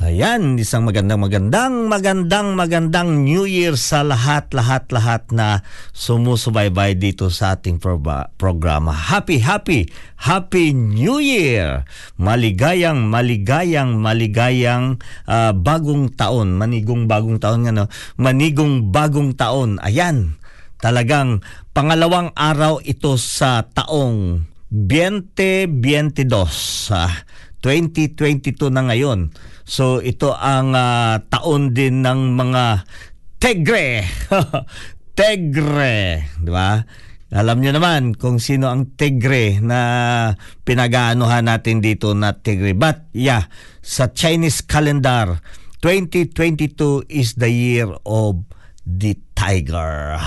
Ayan, isang magandang magandang magandang magandang New Year sa lahat lahat lahat na sumusubaybay dito sa ating programa. Happy happy Happy New Year. Maligayang maligayang maligayang ah, bagong taon, manigong bagong taon nga no. Manigong bagong taon. Ayan. Talagang pangalawang araw ito sa taong 2022. Ah, 2022 na ngayon. So ito ang ah, taon din ng mga tegre. tegre, di ba? Alam niyo naman kung sino ang tegre na pinagaanuhan natin dito na tegre. But yeah, sa Chinese calendar, 2022 is the year of the tiger.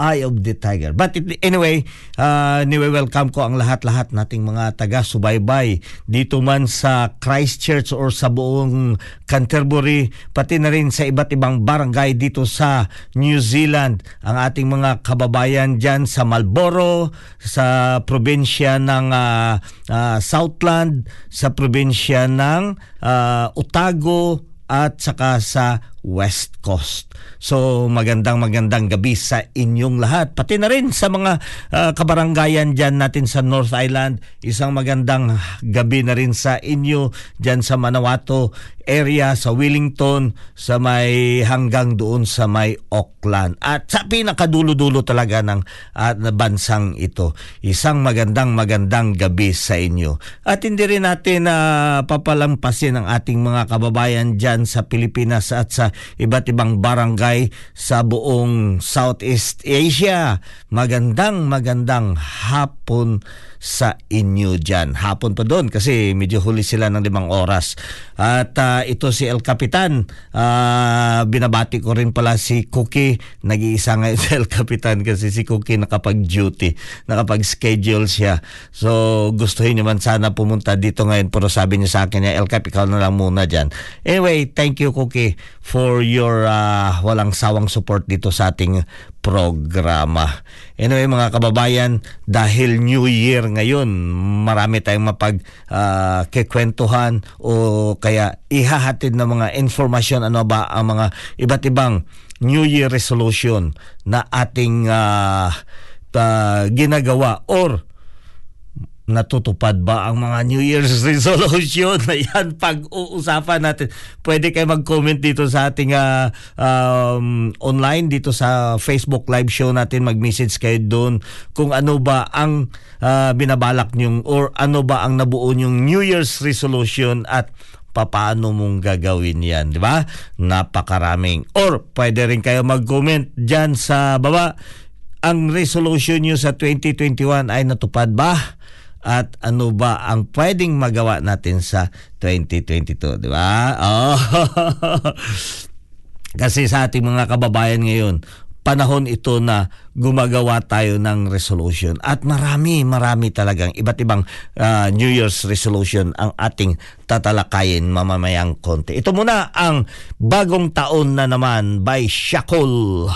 Eye of the Tiger. But it- anyway, uh, welcome ko ang lahat-lahat nating mga taga-subaybay dito man sa Christchurch or sa buong Canterbury, pati na rin sa iba't ibang barangay dito sa New Zealand. Ang ating mga kababayan dyan sa Marlborough, sa probinsya ng uh, uh, Southland, sa probinsya ng uh, Otago, at saka sa West Coast. So magandang magandang gabi sa inyong lahat. Pati na rin sa mga uh, kabaranggayan dyan natin sa North Island. Isang magandang gabi na rin sa inyo dyan sa Manawato area, sa Wellington, sa may hanggang doon sa may Auckland. At sa pinakadulo-dulo talaga ng uh, bansang ito. Isang magandang magandang gabi sa inyo. At hindi rin natin uh, papalampasin ang ating mga kababayan dyan sa Pilipinas at sa iba't ibang barangay sa buong Southeast Asia. Magandang magandang hapon sa inyo dyan. Hapon pa doon kasi medyo huli sila ng limang oras. At uh, ito si El Capitan, uh, binabati ko rin pala si Cookie. Nag-iisa ngayon si El Capitan kasi si Cookie nakapag-duty, nakapag-schedule siya. So gustuhin niyo man sana pumunta dito ngayon pero sabi niya sa akin, El Cap, ikaw na lang muna dyan. Anyway, thank you Cookie for your uh, walang sawang support dito sa ating programa. Anyway mga kababayan, dahil New Year ngayon, marami tayong mapag uh, o kaya ihahatid na mga informasyon ano ba ang mga iba't ibang New Year resolution na ating uh, uh, ginagawa or natutupad ba ang mga New Year's resolution? Ayan, pag-uusapan natin. Pwede kayo mag-comment dito sa ating uh, um, online, dito sa Facebook live show natin. Mag-message kayo doon kung ano ba ang uh, binabalak nyong or ano ba ang nabuo nyong New Year's resolution at paano mong gagawin yan, di ba? Napakaraming. Or pwede rin kayo mag-comment dyan sa baba. Ang resolution nyo sa 2021 ay natupad ba? At ano ba ang pwedeng magawa natin sa 2022, di ba? Oh. Kasi sa ating mga kababayan ngayon, panahon ito na gumagawa tayo ng resolution at marami marami talagang iba't ibang uh, New Year's resolution ang ating tatalakayin mamamayang konti. Ito muna ang bagong taon na naman by Shakul.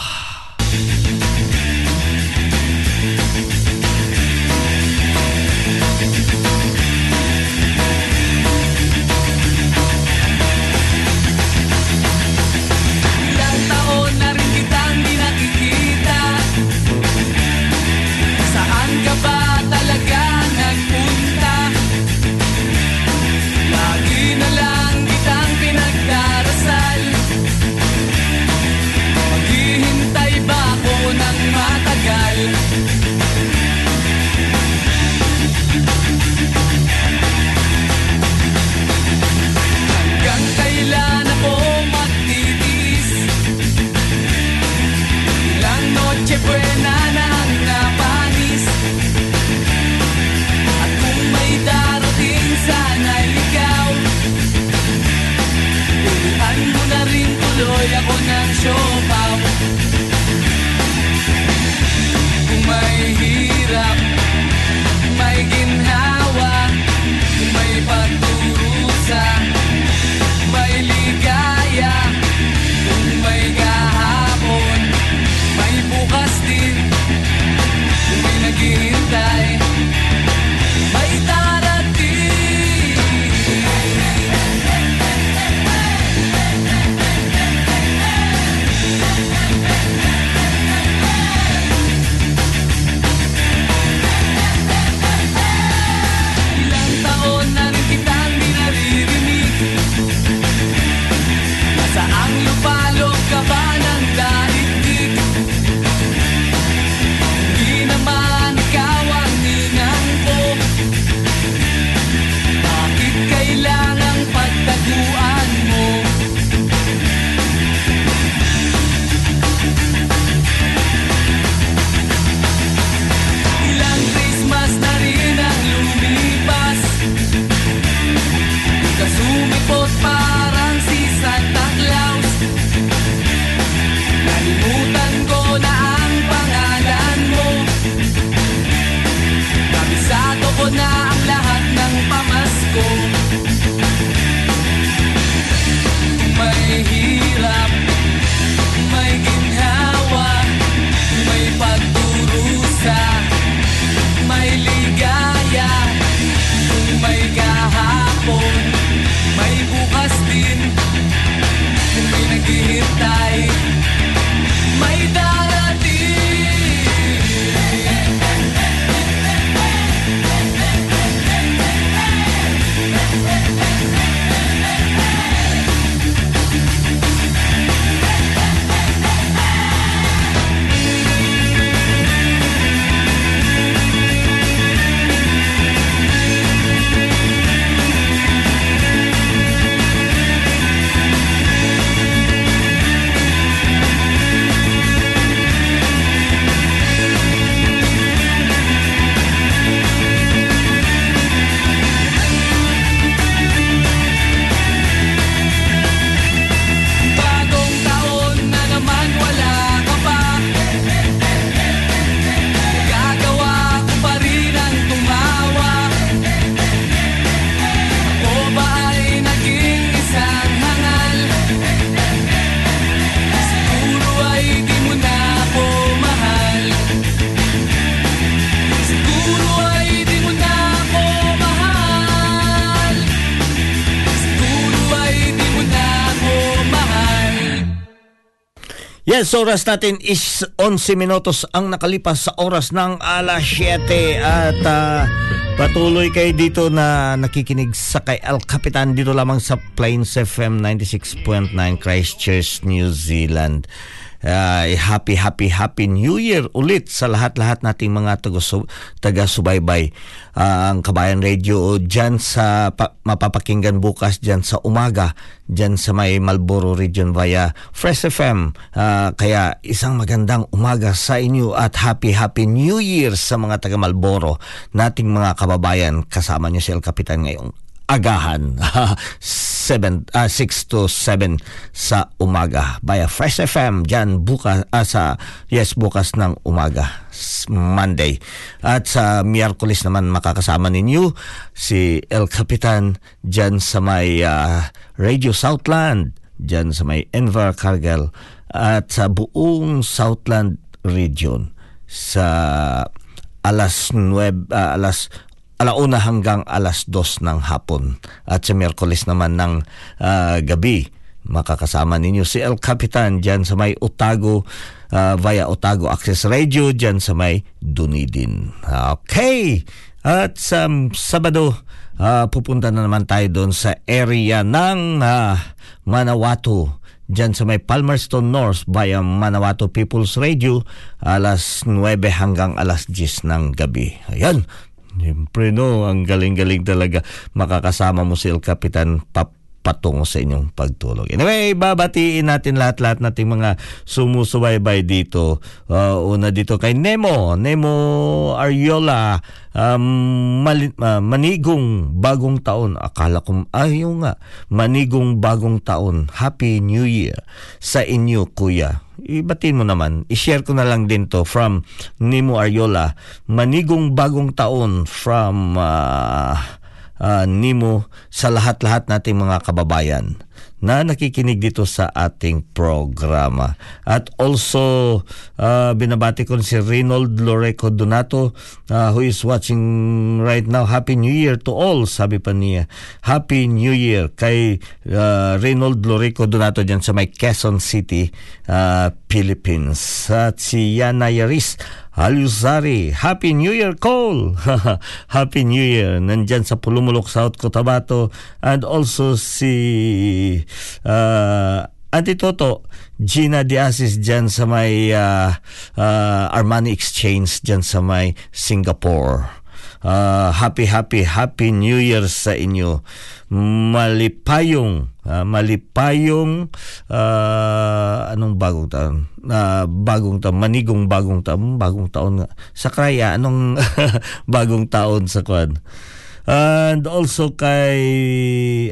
Yes, oras natin is 11 minutos ang nakalipas sa oras ng alas 7 at uh, patuloy kayo dito na nakikinig sa kay Al Capitan dito lamang sa Plains FM 96.9 Christchurch, New Zealand. Uh, happy, happy, happy New Year ulit sa lahat-lahat nating mga taga-subaybay. Uh, ang Kabayan Radio dyan sa pa, mapapakinggan bukas dyan sa umaga dyan sa may Malboro region via Fresh FM. Uh, kaya isang magandang umaga sa inyo at happy, happy New Year sa mga taga Malboro nating mga kababayan. Kasama niyo si El Capitan ngayong agahan. 7 uh, 6 to 7 sa umaga. Via Fresh FM diyan bukas uh, sa yes bukas ng umaga Monday. At sa Miyerkules naman makakasama ninyo si El Capitan diyan sa may uh, Radio Southland diyan sa may Enver Cargill at sa buong Southland region. Sa alas 9 uh, alas alauna hanggang alas dos ng hapon. At sa Miyerkules naman ng uh, gabi, makakasama ninyo si El Capitan dyan sa may Otago uh, via Otago Access Radio dyan sa may Dunedin. Okay! At sa Sabado, uh, pupunta na naman tayo doon sa area ng uh, Manawato dyan sa may Palmerston North via Manawato People's Radio alas 9 hanggang alas 10 ng gabi. Ayan, Siyempre no, ang galing-galing talaga makakasama mo si El Capitan Pap patungo sa inyong pagtulog. Anyway, babatiin natin lahat-lahat nating mga sumusubaybay dito. Uh, una dito kay Nemo, Nemo Ariola, um, mali, uh, manigong bagong taon. Akala ko, ayaw nga, manigong bagong taon. Happy New Year sa inyo, kuya ibatin mo naman. I-share ko na lang din to from Nemo Ariola. Manigong bagong taon from uh, uh, Nemo sa lahat-lahat nating mga kababayan na nakikinig dito sa ating programa. At also, uh, binabati ko si Reynold Loreco Donato uh, who is watching right now. Happy New Year to all, sabi pa niya. Happy New Year kay uh, Reynold Loreco Donato dyan sa may Quezon City, uh, Philippines. At si Yana Yaris, Halusari, Happy New Year call! Happy New Year! Nandyan sa Pulumulok, South Cotabato. And also si uh, Auntie Toto, Gina Diasis dyan sa may uh, uh, Armani Exchange dyan sa may Singapore. Uh, happy, happy, happy New Year sa inyo. Malipayong uh, malipayong uh, anong bagong taon? Uh, bagong taon manigong bagong taon bagong taon nga. Sa kraya anong bagong taon sa kwan? And also kay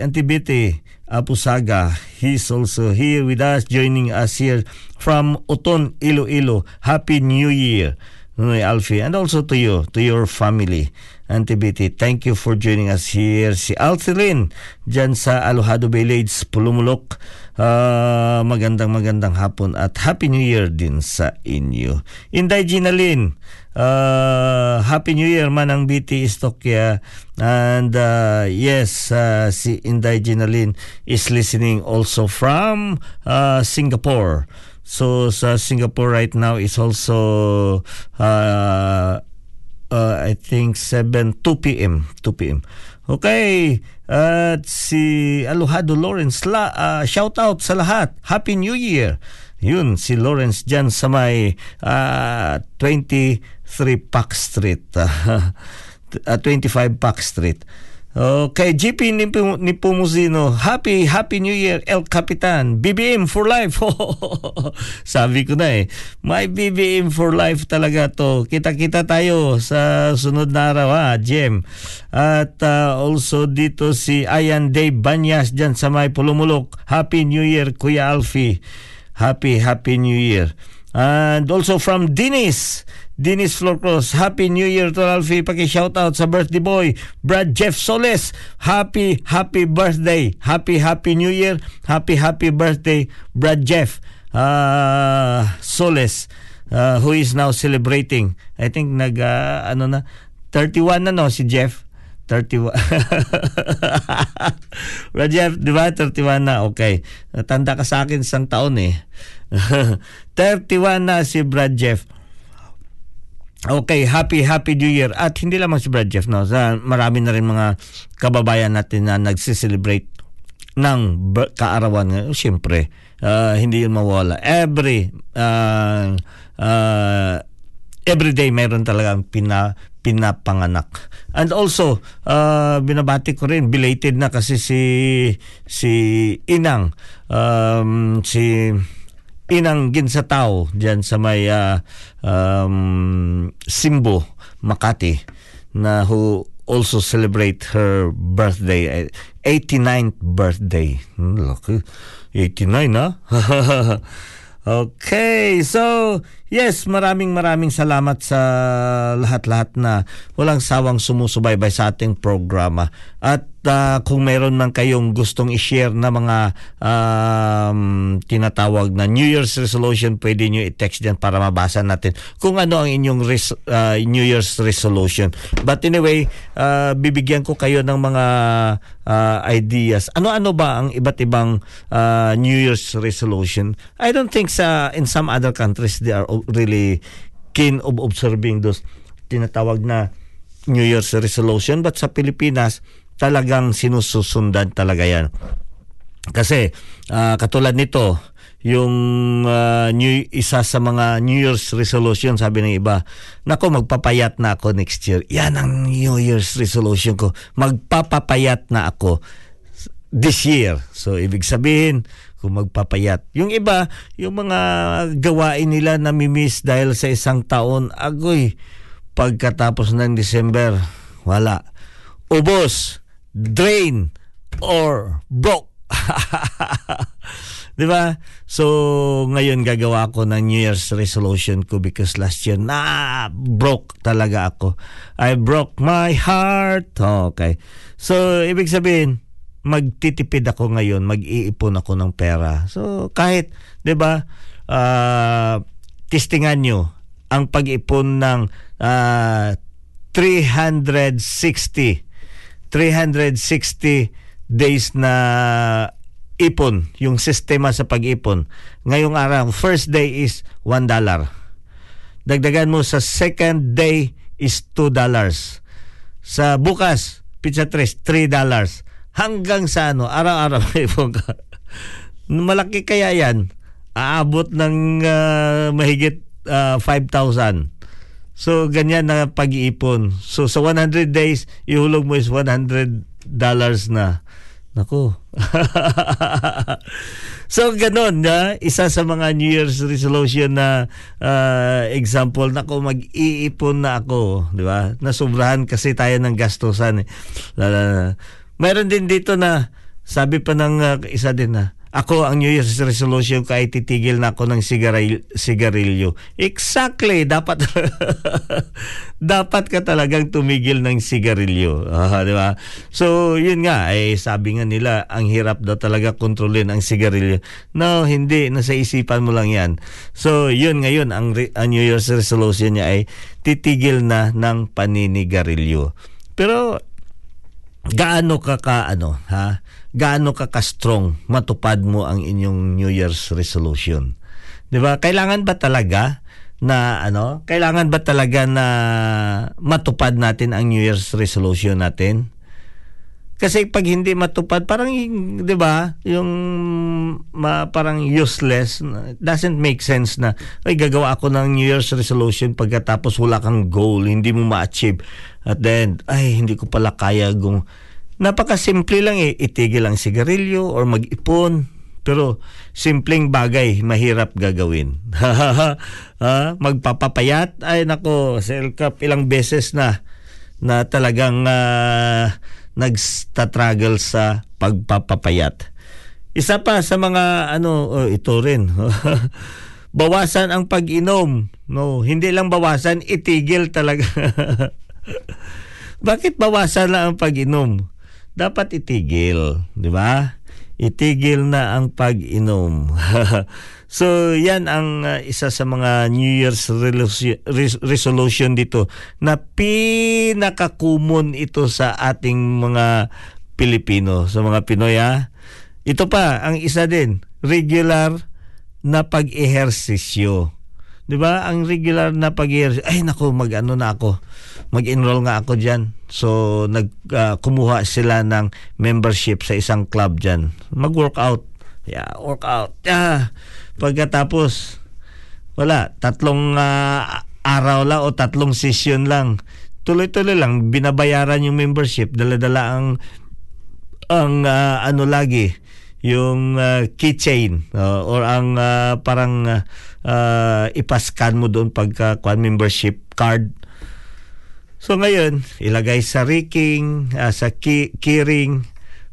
Antibete Apusaga he's also here with us joining us here from Uton Iloilo. Happy new year Noy Alfie and also to you to your family Auntie Betty, thank you for joining us here. Si Alcerin, dyan sa Alohado Village, Pulumulok. Uh, magandang magandang hapon at Happy New Year din sa inyo. Inday Ginalin, uh, Happy New Year manang BT Istokya. And uh, yes, uh, si Inday Ginalin is listening also from uh, Singapore. So sa Singapore right now is also uh, uh, I think 7, 2 p.m. 2 p.m. Okay, at si Aluhado Lawrence, la, uh, shout out sa lahat. Happy New Year. Yun, si Lawrence dyan sa may uh, 23 Park Street. Uh, 25 Park Street. Okay, GP ni, Pumuzino, Happy, Happy New Year, El Capitan. BBM for life. Sabi ko na eh, may BBM for life talaga to. Kita-kita tayo sa sunod na araw ha, Jem. At uh, also dito si Ayan Dave Banyas dyan sa may Pulumulok. Happy New Year, Kuya Alfie. Happy, Happy New Year. And also from Dinis. Dennis Florcross, Happy New Year to Alfie. Paki-shout out sa birthday boy, Brad Jeff Soles. Happy, happy birthday. Happy, happy New Year. Happy, happy birthday, Brad Jeff uh, Soles, uh, who is now celebrating. I think nag, uh, ano na, 31 na no, si Jeff. 31. Brad Jeff, di ba? 31 na. Okay. Tanda ka sa akin isang taon eh. 31 na si Brad Jeff. Okay, happy happy New Year. At hindi lamang si Brad Jeff no, sa marami na rin mga kababayan natin na nagse-celebrate ng kaarawan. Siyempre, uh, hindi yun mawala. Every uh, uh, every day meron talagang pina pinapanganak. And also, uh, binabati ko rin belated na kasi si si Inang um, si Inang Ginsatao diyan sa may uh, um, Simbo, Makati na who also celebrate her birthday, 89th birthday. Hmm, Laki. 89 ha? okay, so yes, maraming maraming salamat sa lahat-lahat na walang sawang sumusubaybay sa ating programa. At uh, kung meron man kayong gustong i-share na mga um, tinatawag na New Year's resolution, pwede nyo i-text dyan para mabasa natin kung ano ang inyong res- uh, New Year's resolution. But anyway, uh, bibigyan ko kayo ng mga uh, ideas. Ano-ano ba ang iba't ibang uh, New Year's resolution? I don't think sa in some other countries they are really keen of observing those tinatawag na New Year's resolution but sa Pilipinas talagang sinususundan talaga yan. Kasi uh, katulad nito, yung uh, new, isa sa mga New Year's resolution, sabi ng iba, nako magpapayat na ako next year. Yan ang New Year's resolution ko. Magpapapayat na ako this year. So, ibig sabihin, kung magpapayat. Yung iba, yung mga gawain nila na mimiss dahil sa isang taon, agoy, pagkatapos ng December, wala. Ubos drain or broke. 'Di ba? So ngayon gagawa ako ng New Year's resolution ko because last year na broke talaga ako. I broke my heart. Okay. So ibig sabihin magtitipid ako ngayon, mag-iipon ako ng pera. So kahit 'di ba? Uh, testingan nyo ang pag-ipon ng uh, 360 360 days na ipon, yung sistema sa pag-ipon. Ngayong araw, first day is $1. Dagdagan mo sa second day is $2. Sa bukas, pizza tres, $3. Hanggang sa ano, araw-araw ipon ka. Malaki kaya yan. Aabot ng uh, mahigit uh, 5,000. So, ganyan na pag-iipon. So, sa 100 days, ihulog mo is 100 dollars na. Nako. so, ganun. Na? Isa sa mga New Year's resolution na uh, example, nako, mag-iipon na ako. Di ba? Nasubrahan kasi tayo ng gastusan. Eh. Mayroon din dito na, sabi pa ng uh, isa din na, ako ang New Year's resolution ay titigil na ako ng sigaril, sigarilyo. Exactly, dapat dapat ka talagang tumigil ng sigarilyo, uh, di ba? So, yun nga eh, sabi nga nila ang hirap daw talaga kontrolin ang sigarilyo. No, hindi nasa isipan mo lang 'yan. So, yun ngayon ang, ang New Year's resolution niya ay titigil na ng paninigarilyo. Pero gaano ka ka ano, ha? gaano ka ka-strong matupad mo ang inyong New Year's resolution. 'Di ba? Kailangan ba talaga na ano? Kailangan ba talaga na matupad natin ang New Year's resolution natin? Kasi pag hindi matupad, parang, di ba, yung ma, parang useless, doesn't make sense na, ay, gagawa ako ng New Year's resolution pagkatapos wala kang goal, hindi mo ma-achieve. At then, ay, hindi ko pala kaya kung Napakasimple lang eh, itigil ang sigarilyo or mag-ipon. Pero simpleng bagay, mahirap gagawin. ha, magpapapayat, ay nako, Cell Cup ilang beses na na talagang uh, nagstatruggle sa pagpapapayat. Isa pa sa mga ano, oh, ito rin. bawasan ang pag-inom. No, hindi lang bawasan, itigil talaga. Bakit bawasan lang ang pag-inom? dapat itigil, di ba? Itigil na ang pag-inom. so, yan ang uh, isa sa mga New Year's resolution dito na pinakakumon ito sa ating mga Pilipino, sa mga Pinoy ha. Ito pa, ang isa din, regular na pag-ehersisyo. 'Di ba? Ang regular na pag ay nako mag-ano na ako. Mag-enroll nga ako diyan. So nag uh, kumuha sila ng membership sa isang club diyan. Mag-workout. Yeah, workout. Yeah. Pagkatapos wala, tatlong uh, araw lang o tatlong session lang. Tuloy-tuloy lang binabayaran yung membership, dala-dala ang ang uh, ano lagi yung uh, keychain uh, or ang uh, parang uh, uh, ipascan mo doon pagka uh, membership card. So ngayon, ilagay sa riking, uh, sa key, keyring,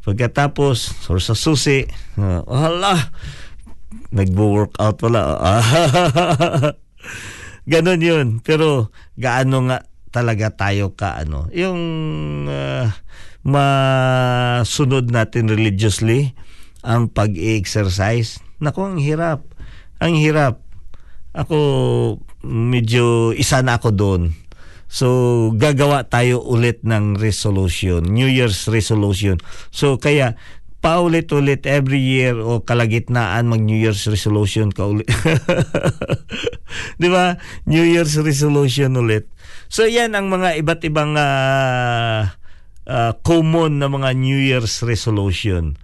pagkatapos or sa susi, uh, hala, nagbo-workout pala. Ganon yun. Pero gaano nga talaga tayo ka ano, yung uh, masunod natin religiously ang pag-exercise. Naku, ang hirap. Ang hirap. Ako, medyo isa na ako doon. So, gagawa tayo ulit ng resolution, New Year's resolution. So, kaya, paulit-ulit every year o kalagitnaan mag New Year's resolution ka ulit. 'Di ba? New Year's resolution ulit. So yan ang mga iba't ibang uh, uh, common na mga New Year's resolution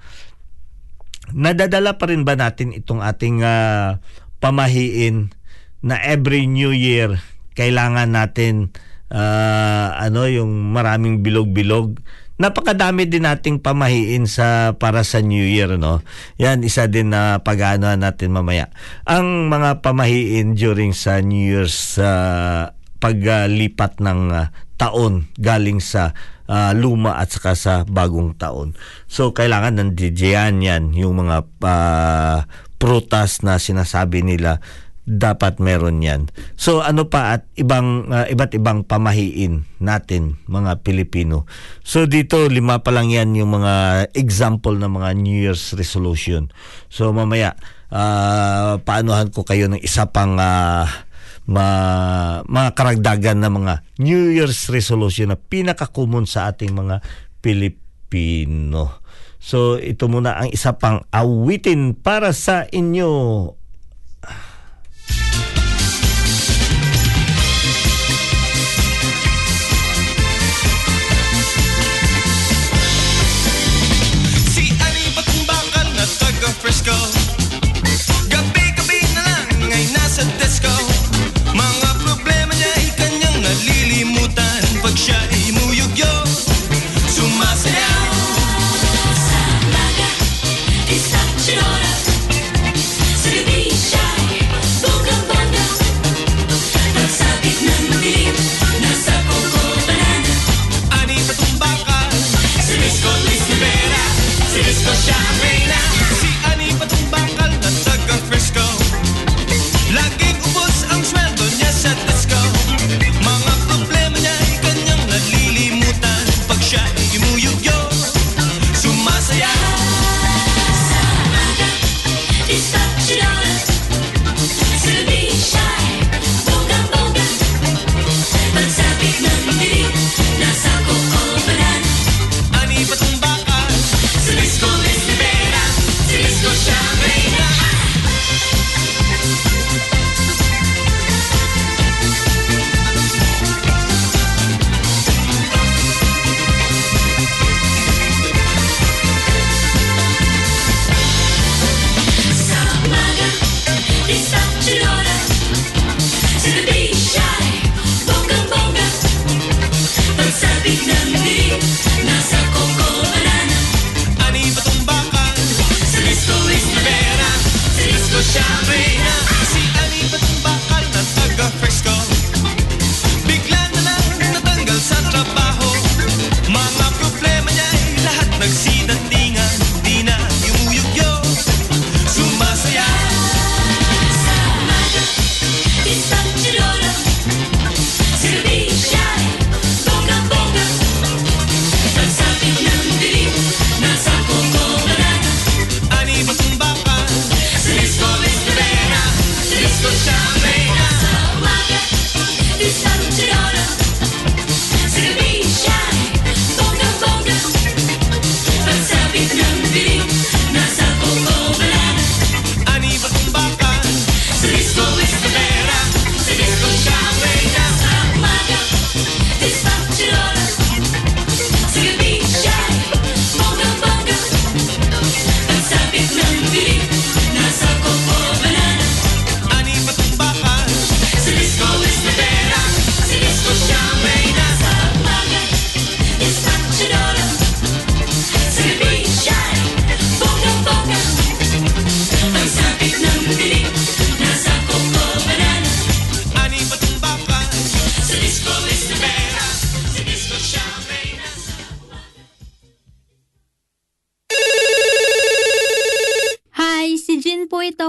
nadadala pa rin ba natin itong ating uh, pamahiin na every new year kailangan natin uh, ano yung maraming bilog-bilog napakadami din nating pamahiin sa para sa New Year no. Yan isa din na pag-ano natin mamaya. Ang mga pamahiin during sa New Year's uh, paglipat ng uh, taon galing sa uh, luma at saka sa bagong taon. So kailangan nandiyan yan yung mga uh, prutas na sinasabi nila dapat meron yan. So ano pa at ibang uh, iba't ibang pamahiin natin mga Pilipino. So dito lima pa lang yan yung mga example ng mga New Year's resolution. So mamaya uh, paanohan ko kayo ng isa pang uh, ma, mga karagdagan na mga New Year's resolution na pinaka-common sa ating mga Pilipino. So ito muna ang isa pang awitin para sa inyo.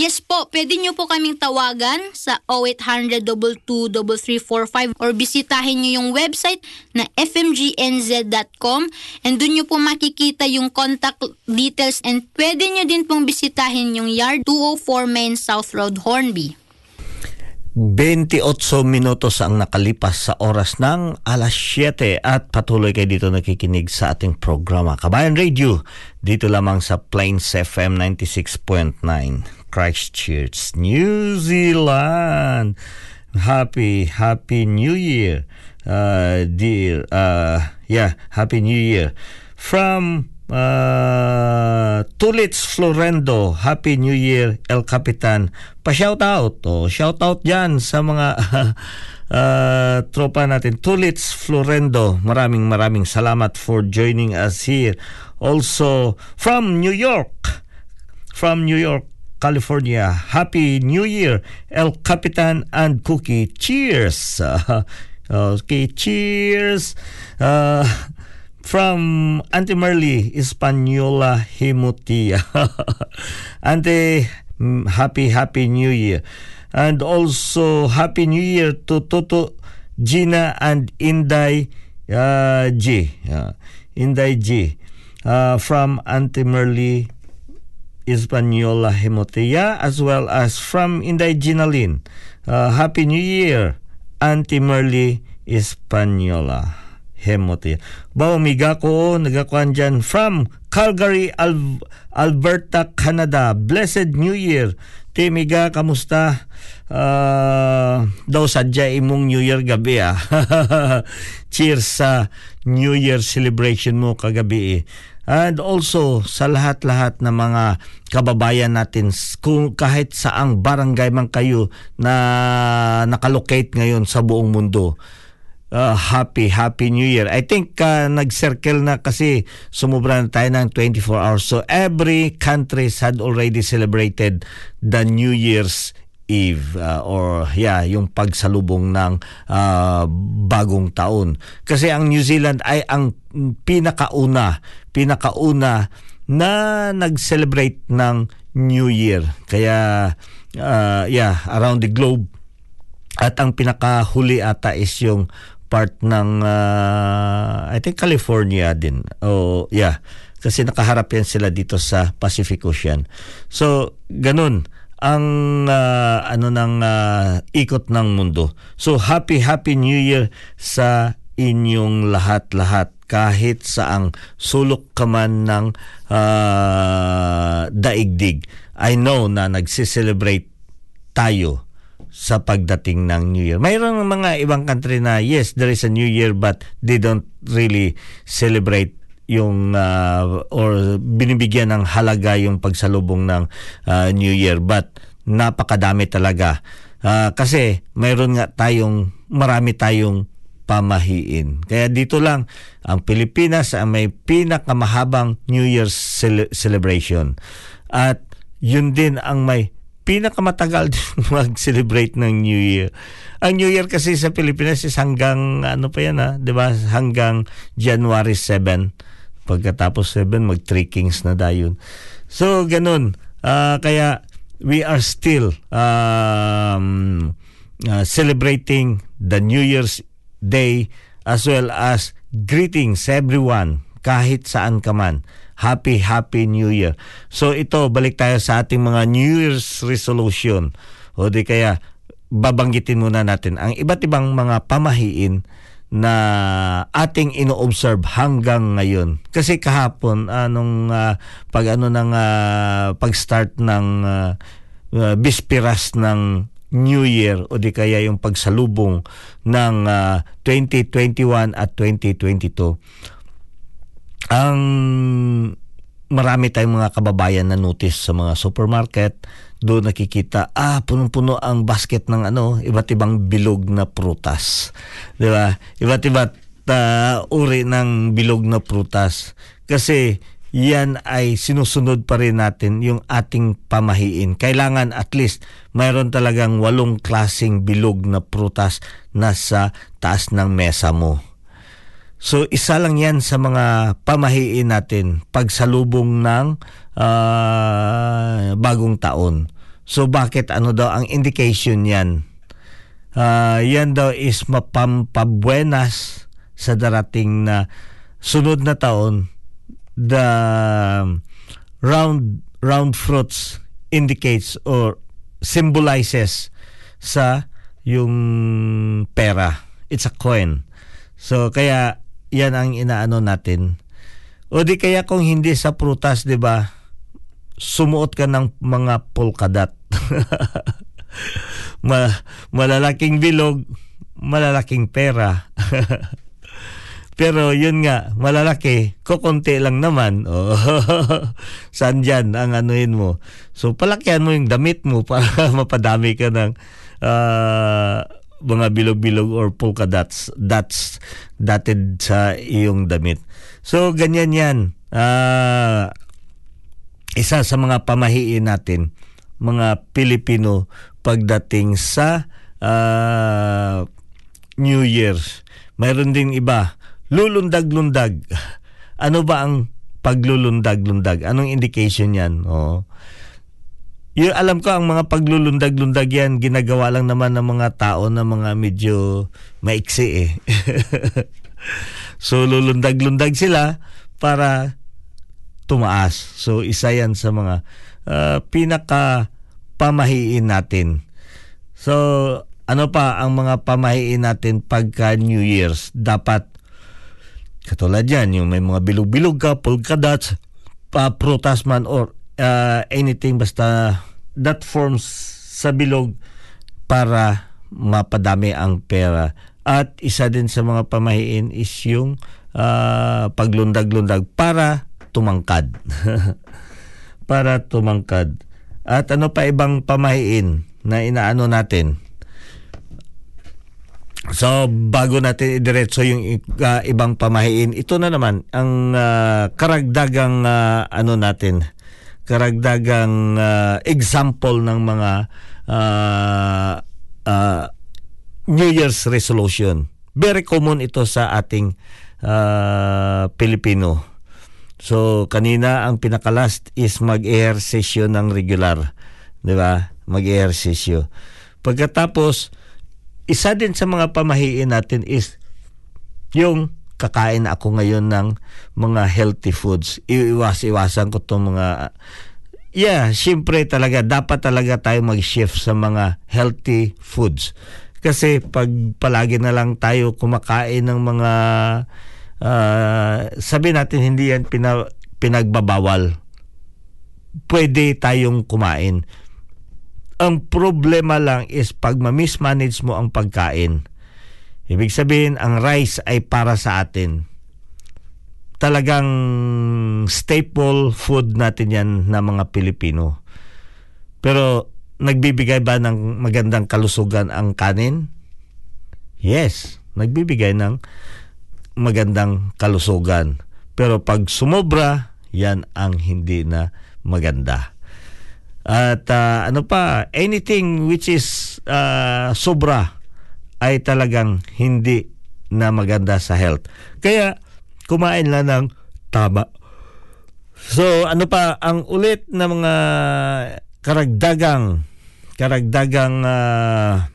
Yes po, pwede nyo po kaming tawagan sa 0800-223345 or bisitahin nyo yung website na fmgnz.com and dun nyo po makikita yung contact details and pwede nyo din pong bisitahin yung yard 204 Main South Road, Hornby. 28 minutos ang nakalipas sa oras ng alas 7 at patuloy kayo dito nakikinig sa ating programa Kabayan Radio dito lamang sa Plains FM 96.9 Christchurch, New Zealand. Happy Happy New Year. Uh, dear uh, yeah, Happy New Year. From uh, Tulits Florendo, Happy New Year, El Capitan. Pa-shout out. Oh, shout out diyan sa mga uh, tropa natin. Tulits Florendo, maraming maraming salamat for joining us here. Also, from New York, from New York, California. Happy New Year, El Capitan and Cookie. Cheers! okay, cheers! Uh, from Auntie Merly, Hispaniola Himutia. Auntie, mm, happy, happy New Year. And also, happy New Year to Toto, Gina, and Inday uh, G. Uh, Inday G. Uh, from Auntie Merly, Hispaniola Hemotea as well as from Inday Ginalin. Uh, Happy New Year, Auntie Merly Hispaniola Hemotea. Ba, umiga ko, nagakuan dyan from Calgary, Al- Alberta, Canada. Blessed New Year. Timiga, kamusta? Uh, daw sadya imong New Year gabi ah. Cheers sa New Year celebration mo kagabi eh. And also sa lahat-lahat ng mga kababayan natin kung kahit saang barangay man kayo na nakalocate ngayon sa buong mundo. Uh, happy, happy New Year. I think uh, nag-circle na kasi sumubra na tayo ng 24 hours. So every countries had already celebrated the New Year's Eve uh, or yeah, yung pagsalubong ng uh, bagong taon. Kasi ang New Zealand ay ang pinakauna, pinakauna na nag-celebrate ng New Year. Kaya uh, yeah, around the globe at ang pinakahuli ata is yung part ng uh, I think California din. Oh, yeah. Kasi nakaharap yan sila dito sa Pacific Ocean. So, ganun ang uh, ano ng uh, ikot ng mundo. So happy happy new year sa inyong lahat-lahat kahit sa ang sulok ka man ng uh, daigdig. I know na nagsi-celebrate tayo sa pagdating ng New Year. Mayroon mga ibang country na yes, there is a New Year but they don't really celebrate yung uh, or binibigyan ng halaga yung pagsalubong ng uh, New Year but napakadami talaga Ah, kasi mayroon nga tayong marami tayong pamahiin. Kaya dito lang ang Pilipinas ang may pinakamahabang New Year's cele- celebration. At yun din ang may pinakamatagal din mag-celebrate ng New Year. Ang New Year kasi sa Pilipinas is hanggang ano pa yan ha, 'di ba? Hanggang January 7. Pagkatapos 7 mag Three Kings na dayon. So ganun. Ah, kaya we are still um, uh, celebrating the New Year's Day as well as greetings everyone kahit saan ka man. Happy, happy New Year. So ito, balik tayo sa ating mga New Year's resolution. O di kaya, babanggitin muna natin ang iba't ibang mga pamahiin na ating ino-observe hanggang ngayon. Kasi kahapon anong ah, pag ano ng ah, pag-start ng ah, uh, bispiras ng New Year o di kaya yung pagsalubong ng ah, 2021 at 2022 ang marami tayong mga kababayan na notice sa mga supermarket doon nakikita ah punong-puno ang basket ng ano iba't ibang bilog na prutas. Di ba? Iba't iba't ah, uri ng bilog na prutas. Kasi yan ay sinusunod pa rin natin yung ating pamahiin. Kailangan at least mayroon talagang walong klasing bilog na prutas na sa taas ng mesa mo. So isa lang yan sa mga pamahiin natin pagsalubong ng ah, bagong taon. So bakit ano daw ang indication yan? Ah, yan daw is mapampabuenas sa darating na sunod na taon the round round fruits indicates or symbolizes sa yung pera. It's a coin. So kaya yan ang inaano natin. O di kaya kung hindi sa prutas, 'di ba? Sumuot ka ng mga polka dot. Ma- malalaking bilog, malalaking pera. Pero yun nga, malalaki, kukunti lang naman. Oh. Saan dyan ang anuhin mo? So palakyan mo yung damit mo para mapadami ka ng ah, mga bilog-bilog or polka dots, dots dotted sa iyong damit. So ganyan yan. Ah, isa sa mga pamahiin natin, mga Pilipino pagdating sa ah, New Year's. Mayroon ding iba, lulundag-lundag. Ano ba ang paglulundag-lundag? Anong indication yan? Oh. Yung alam ko ang mga paglulundag-lundag yan ginagawa lang naman ng mga tao na mga medyo maiksi eh. so lulundag-lundag sila para tumaas. So isa yan sa mga ah, pinaka pamahiin natin. So ano pa ang mga pamahiin natin pagka New Year's? Dapat katulad yan, yung may mga bilog-bilog ka, polka dots, pa prutas man or uh, anything basta that forms sa bilog para mapadami ang pera. At isa din sa mga pamahiin is yung ah, paglundag-lundag para tumangkad. para tumangkad. At ano pa ibang pamahiin na inaano natin? So bago natin idiretso yung uh, ibang pamahiin, ito na naman ang uh, karagdagang uh, ano natin, karagdagang uh, example ng mga uh, uh, New Year's resolution. Very common ito sa ating uh, Pilipino. So kanina ang pinaka-last is mag-ehersisyo ng regular, 'di ba? Mag-ehersisyo. Pagkatapos isa din sa mga pamahiin natin is yung kakain ako ngayon ng mga healthy foods. Iiwas-iwasan ko itong mga... Yeah, syempre talaga, dapat talaga tayo mag-shift sa mga healthy foods. Kasi pag palagi na lang tayo kumakain ng mga... Uh, sabi natin hindi yan pina, pinagbabawal. Pwede tayong kumain ang problema lang is pag ma-mismanage mo ang pagkain. Ibig sabihin, ang rice ay para sa atin. Talagang staple food natin yan na mga Pilipino. Pero nagbibigay ba ng magandang kalusugan ang kanin? Yes, nagbibigay ng magandang kalusugan. Pero pag sumobra, yan ang hindi na maganda. At ah, ano pa, anything which is ah, sobra ay talagang hindi na maganda sa health. Kaya kumain lang ng tama. So ano pa ang ulit na mga karagdagang karagdagang ah,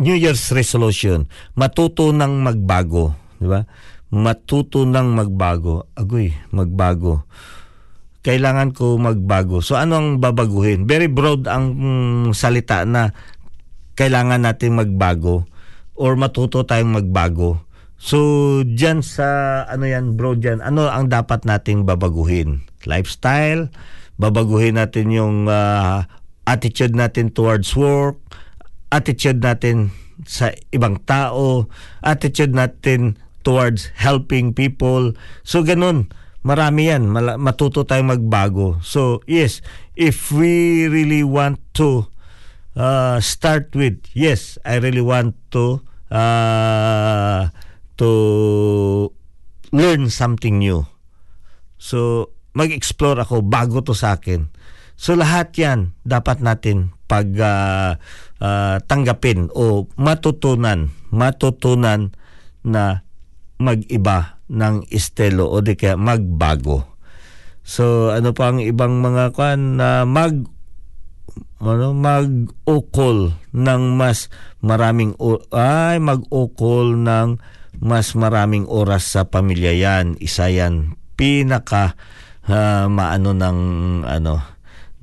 New Year's resolution, matuto ng magbago, di ba? Matuto ng magbago. Agoy, magbago. Kailangan ko magbago. So ano ang babaguhin? Very broad ang mm, salita na kailangan natin magbago or matuto tayong magbago. So, dyan sa, ano yan bro, dyan, ano ang dapat nating babaguhin? Lifestyle, babaguhin natin yung ah, attitude natin towards work, attitude natin sa ibang tao, attitude natin towards helping people. So, ganun. Marami yan. Matuto tayong magbago. So, yes, if we really want to uh, start with, yes, I really want to uh, to learn something new. So, mag-explore ako bago to sa akin. So, lahat yan dapat natin pag ah, ah, tanggapin o matutunan, matutunan na mag-iba ng estilo o di kaya magbago. So, ano pa ang ibang mga kwan na mag ano mag-ukol ng mas maraming ay mag-ukol ng mas maraming oras sa pamilya yan. Isa yan pinaka ah, maano ng ano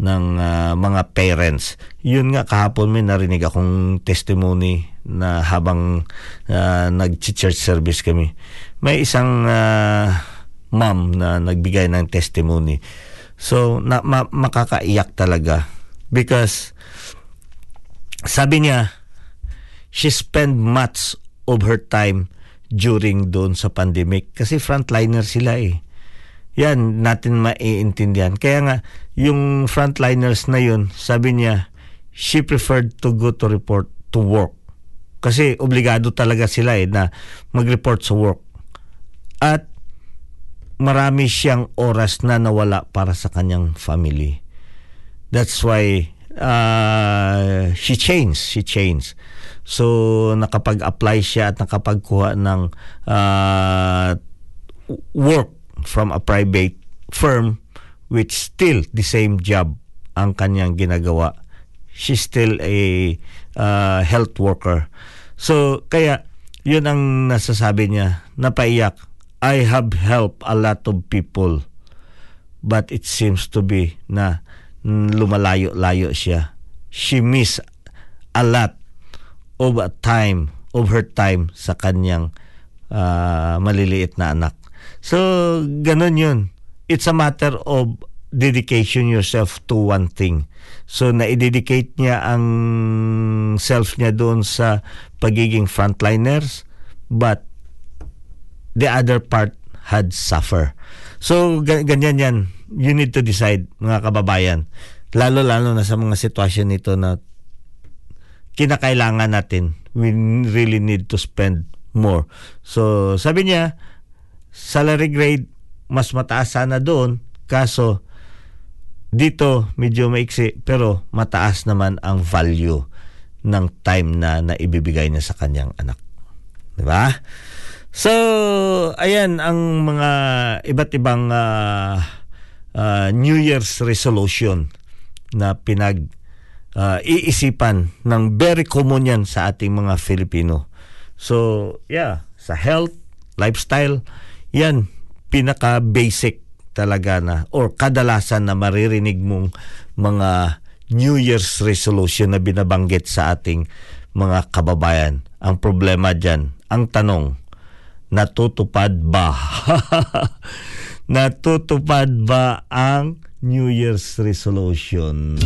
ng ah, mga parents. Yun nga kahapon may narinig akong testimony na habang uh, nag-church service kami may isang ah, mom na nagbigay ng testimony. So na, ma- makakaiyak talaga because sabi niya she spent much of her time during doon sa pandemic kasi frontliner sila eh. Yan natin maiintindihan. Kaya nga yung frontliners na yun sabi niya she preferred to go to report to work. Kasi obligado talaga sila eh na mag-report sa work at marami siyang oras na nawala para sa kanyang family That's why uh, she changed. She changed. So, nakapag-apply siya at nakapagkuha ng uh, work from a private firm which still the same job ang kanyang ginagawa. She's still a uh, health worker. So, kaya, yun ang nasasabi niya, napaiyak. I have helped a lot of people but it seems to be na lumalayo-layo siya. She miss a lot of time, of her time sa kanyang ah, maliliit na anak. So, ganun yun. It's a matter of dedication yourself to one thing. So, na-dedicate niya ang self niya doon sa pagiging frontliners, but the other part had suffer. So, ga- ganyan yan. You need to decide, mga kababayan. Lalo-lalo na sa mga sitwasyon nito na kinakailangan natin. We really need to spend more. So, sabi niya, salary grade, mas mataas sana doon. Kaso, dito medyo maiksi pero mataas naman ang value ng time na naibibigay niya sa kanyang anak. 'Di ba? So, ayan ang mga iba't ibang ah, ah, New Year's resolution na pinag ah, iisipan ng very common yan sa ating mga Filipino. So, yeah, sa health, lifestyle, yan, pinaka-basic talaga na or kadalasan na maririnig mong mga New Year's resolution na binabanggit sa ating mga kababayan. Ang problema dyan, ang tanong, natutupad ba? natutupad ba ang New Year's resolution?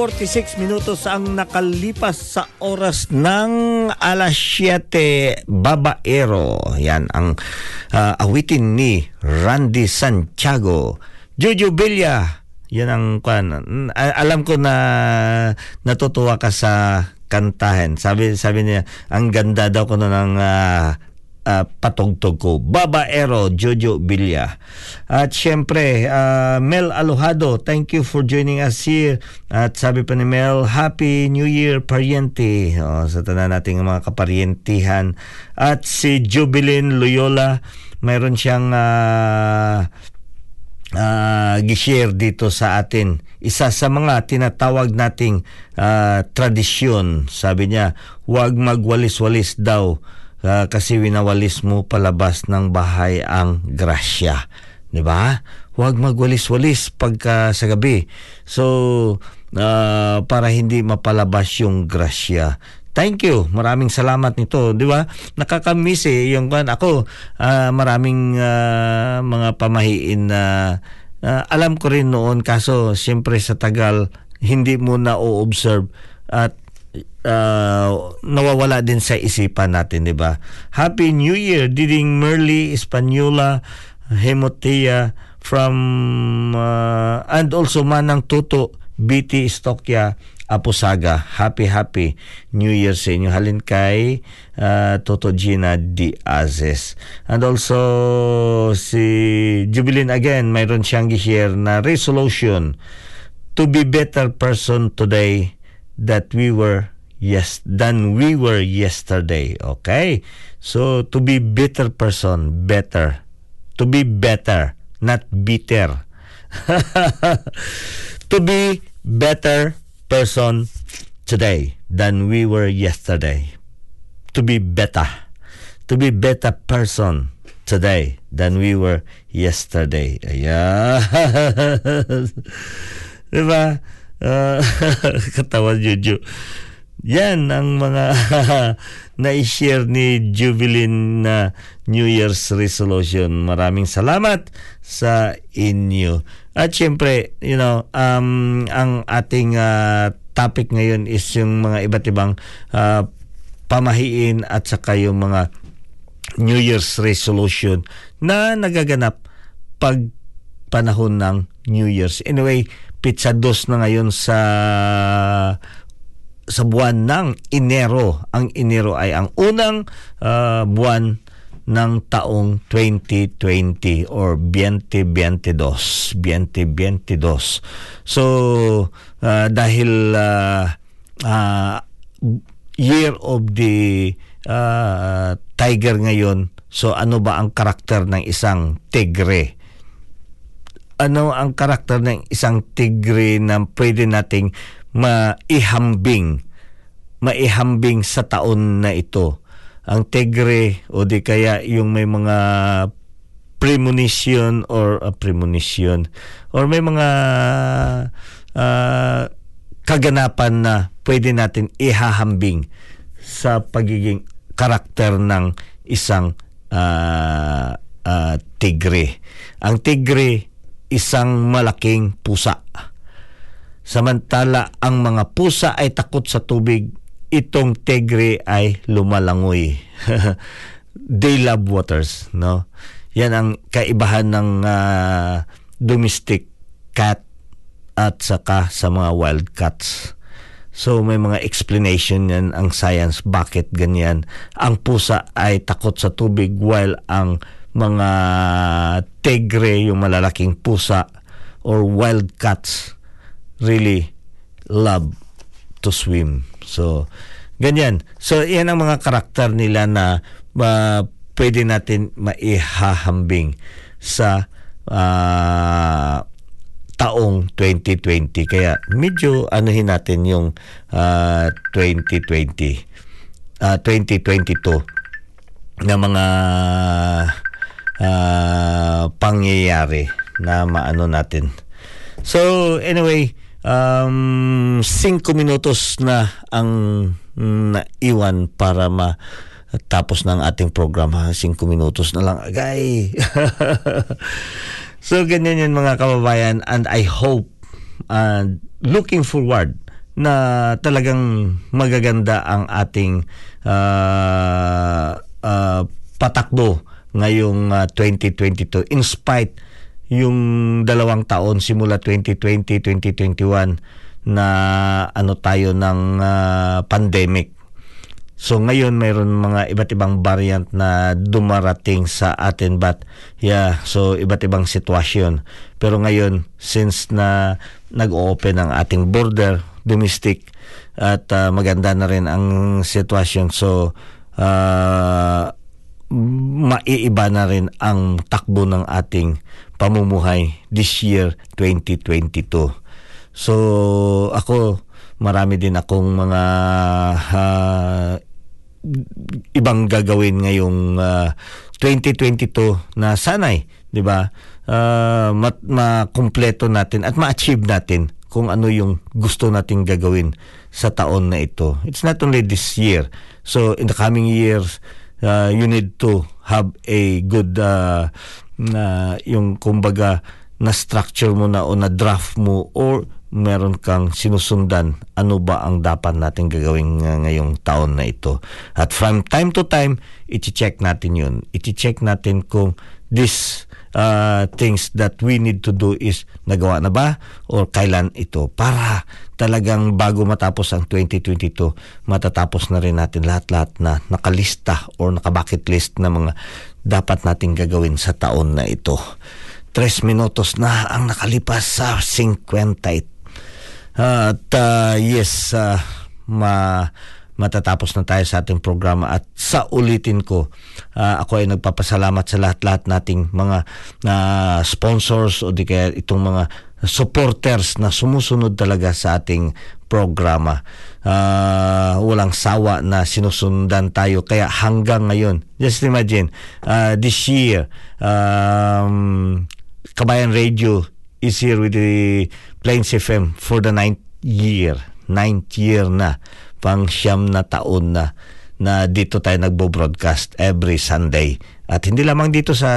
46 minutos ang nakalipas sa oras ng alas 7. Baba Ero, yan ang ah, awitin ni Randy Santiago. Jojo Villa, yan ang kwan. Alam ko na natutuwa ka sa kantahin. Sabi sabi niya, ang ganda daw ko na ng ah, ah, patugtog ko. Babaero, Jojo Villa. At syempre, ah, Mel Alojado, thank you for joining us here. At sabi pa ni Mel, Happy New Year, pariente. O, sa tanan nating mga kaparientihan. At si Jubilin Loyola, mayroon siyang ah, ah, gishare dito sa atin. Isa sa mga tinatawag nating ah, tradisyon. Sabi niya, huwag magwalis-walis daw ah, kasi winawalis mo palabas ng bahay ang grasya. 'Di ba? Huwag magwalis-walis pagka sa gabi. So, ah, para hindi mapalabas yung grasya. Thank you. Maraming salamat nito, 'di ba? Nakakamiss eh yung kan ako ah, maraming ah, mga pamahiin na ah, alam ko rin noon kaso siyempre sa tagal hindi mo na o-observe at ah, nawawala din sa isipan natin, 'di ba? Happy New Year, Diding Merly Espanola, Hemotea from ah, and also Manang Tuto, BT Stokya, Aposaga. Happy, happy New Year sa inyo. Halin kay uh, Toto Gina Diazes. And also, si Jubilin again, mayroon siyang share na resolution to be better person today that we were yes than we were yesterday okay so to be better person better to be better not bitter to be better person today than we were yesterday. To be better. To be better person today than we were yesterday. Diba? Uh, katawa Juju. Yan ang mga na i-share ni Jubilin na New Year's resolution. Maraming salamat sa inyo. At syempre, you know, um, ang ating ah, topic ngayon is yung mga iba't ibang ah, pamahiin at saka yung mga New Year's resolution na nagaganap pag panahon ng New Year's. Anyway, pizza dos na ngayon sa sa buwan ng Enero. Ang Enero ay ang unang ah, buwan ng taong 2020 or 2022. 2022. So, ah, dahil ah, ah, year of the ah, tiger ngayon, so ano ba ang karakter ng isang tigre? Ano ang karakter ng isang tigre na pwede nating maihambing maihambing sa taon na ito ang tigre o di kaya yung may mga premonition or uh, premonition or may mga ah, kaganapan na pwede natin ihahambing sa pagiging karakter ng isang ah, ah, tigre. Ang tigre isang malaking pusa. Samantala ang mga pusa ay takot sa tubig, itong tigre ay lumalangoy. They love waters, no? Yan ang kaibahan ng ah, domestic cat at saka sa mga wild cats. So may mga explanation yan ang science bakit ganyan. Ang pusa ay takot sa tubig while ang mga tigre, yung malalaking pusa or wild cats really love to swim. So ganyan. So yan ang mga karakter nila na uh, pwede natin maihahambing sa ah, taong 2020. Kaya medyo anuhin natin yung ah, 2020 ah, 2022 na mga ah, pangyayari na maano natin. So anyway, um, 5 minutos na ang naiwan para ma tapos ng ating program ha. 5 minutos na lang agay. so ganyan yan mga kababayan and I hope and looking forward na talagang magaganda ang ating ah, ah, patakbo ngayong ah, 2022 in spite yung dalawang taon simula 2020 2021 na ano tayo ng ah, pandemic So ngayon mayroon mga iba't ibang variant na dumarating sa atin but yeah so iba't ibang sitwasyon. Pero ngayon since na nag-open ang ating border domestic at ah, maganda na rin ang sitwasyon so ah, maiiba na rin ang takbo ng ating pamumuhay this year 2022. So ako marami din akong mga ah, ibang gagawin ngayong ah, 2022 na sanay, 'di ba? Ah, mat makumpleto natin at ma-achieve natin kung ano yung gusto nating gagawin sa taon na ito. It's not only this year. So in the coming years, uh, you need to have a good uh, na yung kumbaga na structure mo na o na draft mo or meron kang sinusundan ano ba ang dapat natin gagawin nga- ngayong taon na ito. At from time to time, iti-check natin yun. Iti-check natin kung this uh, things that we need to do is nagawa na ba or kailan ito para talagang bago matapos ang 2022 matatapos na rin natin lahat-lahat na nakalista or nakabucket list na mga dapat nating gagawin sa taon na ito. Tres minutos na ang nakalipas sa 50 at uh, yes, uh, ma matatapos na tayo sa ating programa at sa ulitin ko uh, ako ay nagpapasalamat sa lahat-lahat nating mga uh, sponsors o di kaya itong mga supporters na sumusunod talaga sa ating programa. Uh, walang sawa na sinusundan tayo kaya hanggang ngayon just imagine uh, this year um, Kabayan Radio is here with the Plains FM for the ninth year. Ninth year na. Pang siyam na taon na na dito tayo nagbo-broadcast every Sunday. At hindi lamang dito sa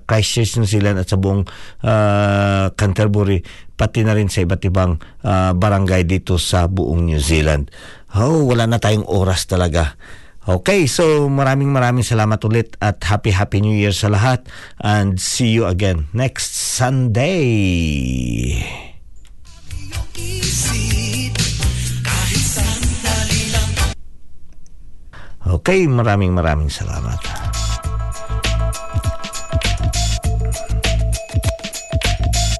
Christchurch, New Zealand at sa buong ah, Canterbury, pati na rin sa iba't ibang ah, barangay dito sa buong New Zealand. Oh, wala na tayong oras talaga. Okay, so maraming maraming salamat ulit at happy happy new year sa lahat and see you again next Sunday. Okay, maraming maraming salamat.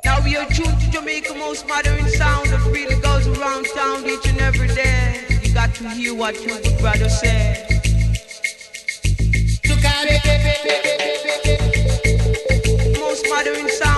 Now we are tuned to Jamaica most modern sound that really goes around town each and every day. You got to hear what your brother said. Most modern sound.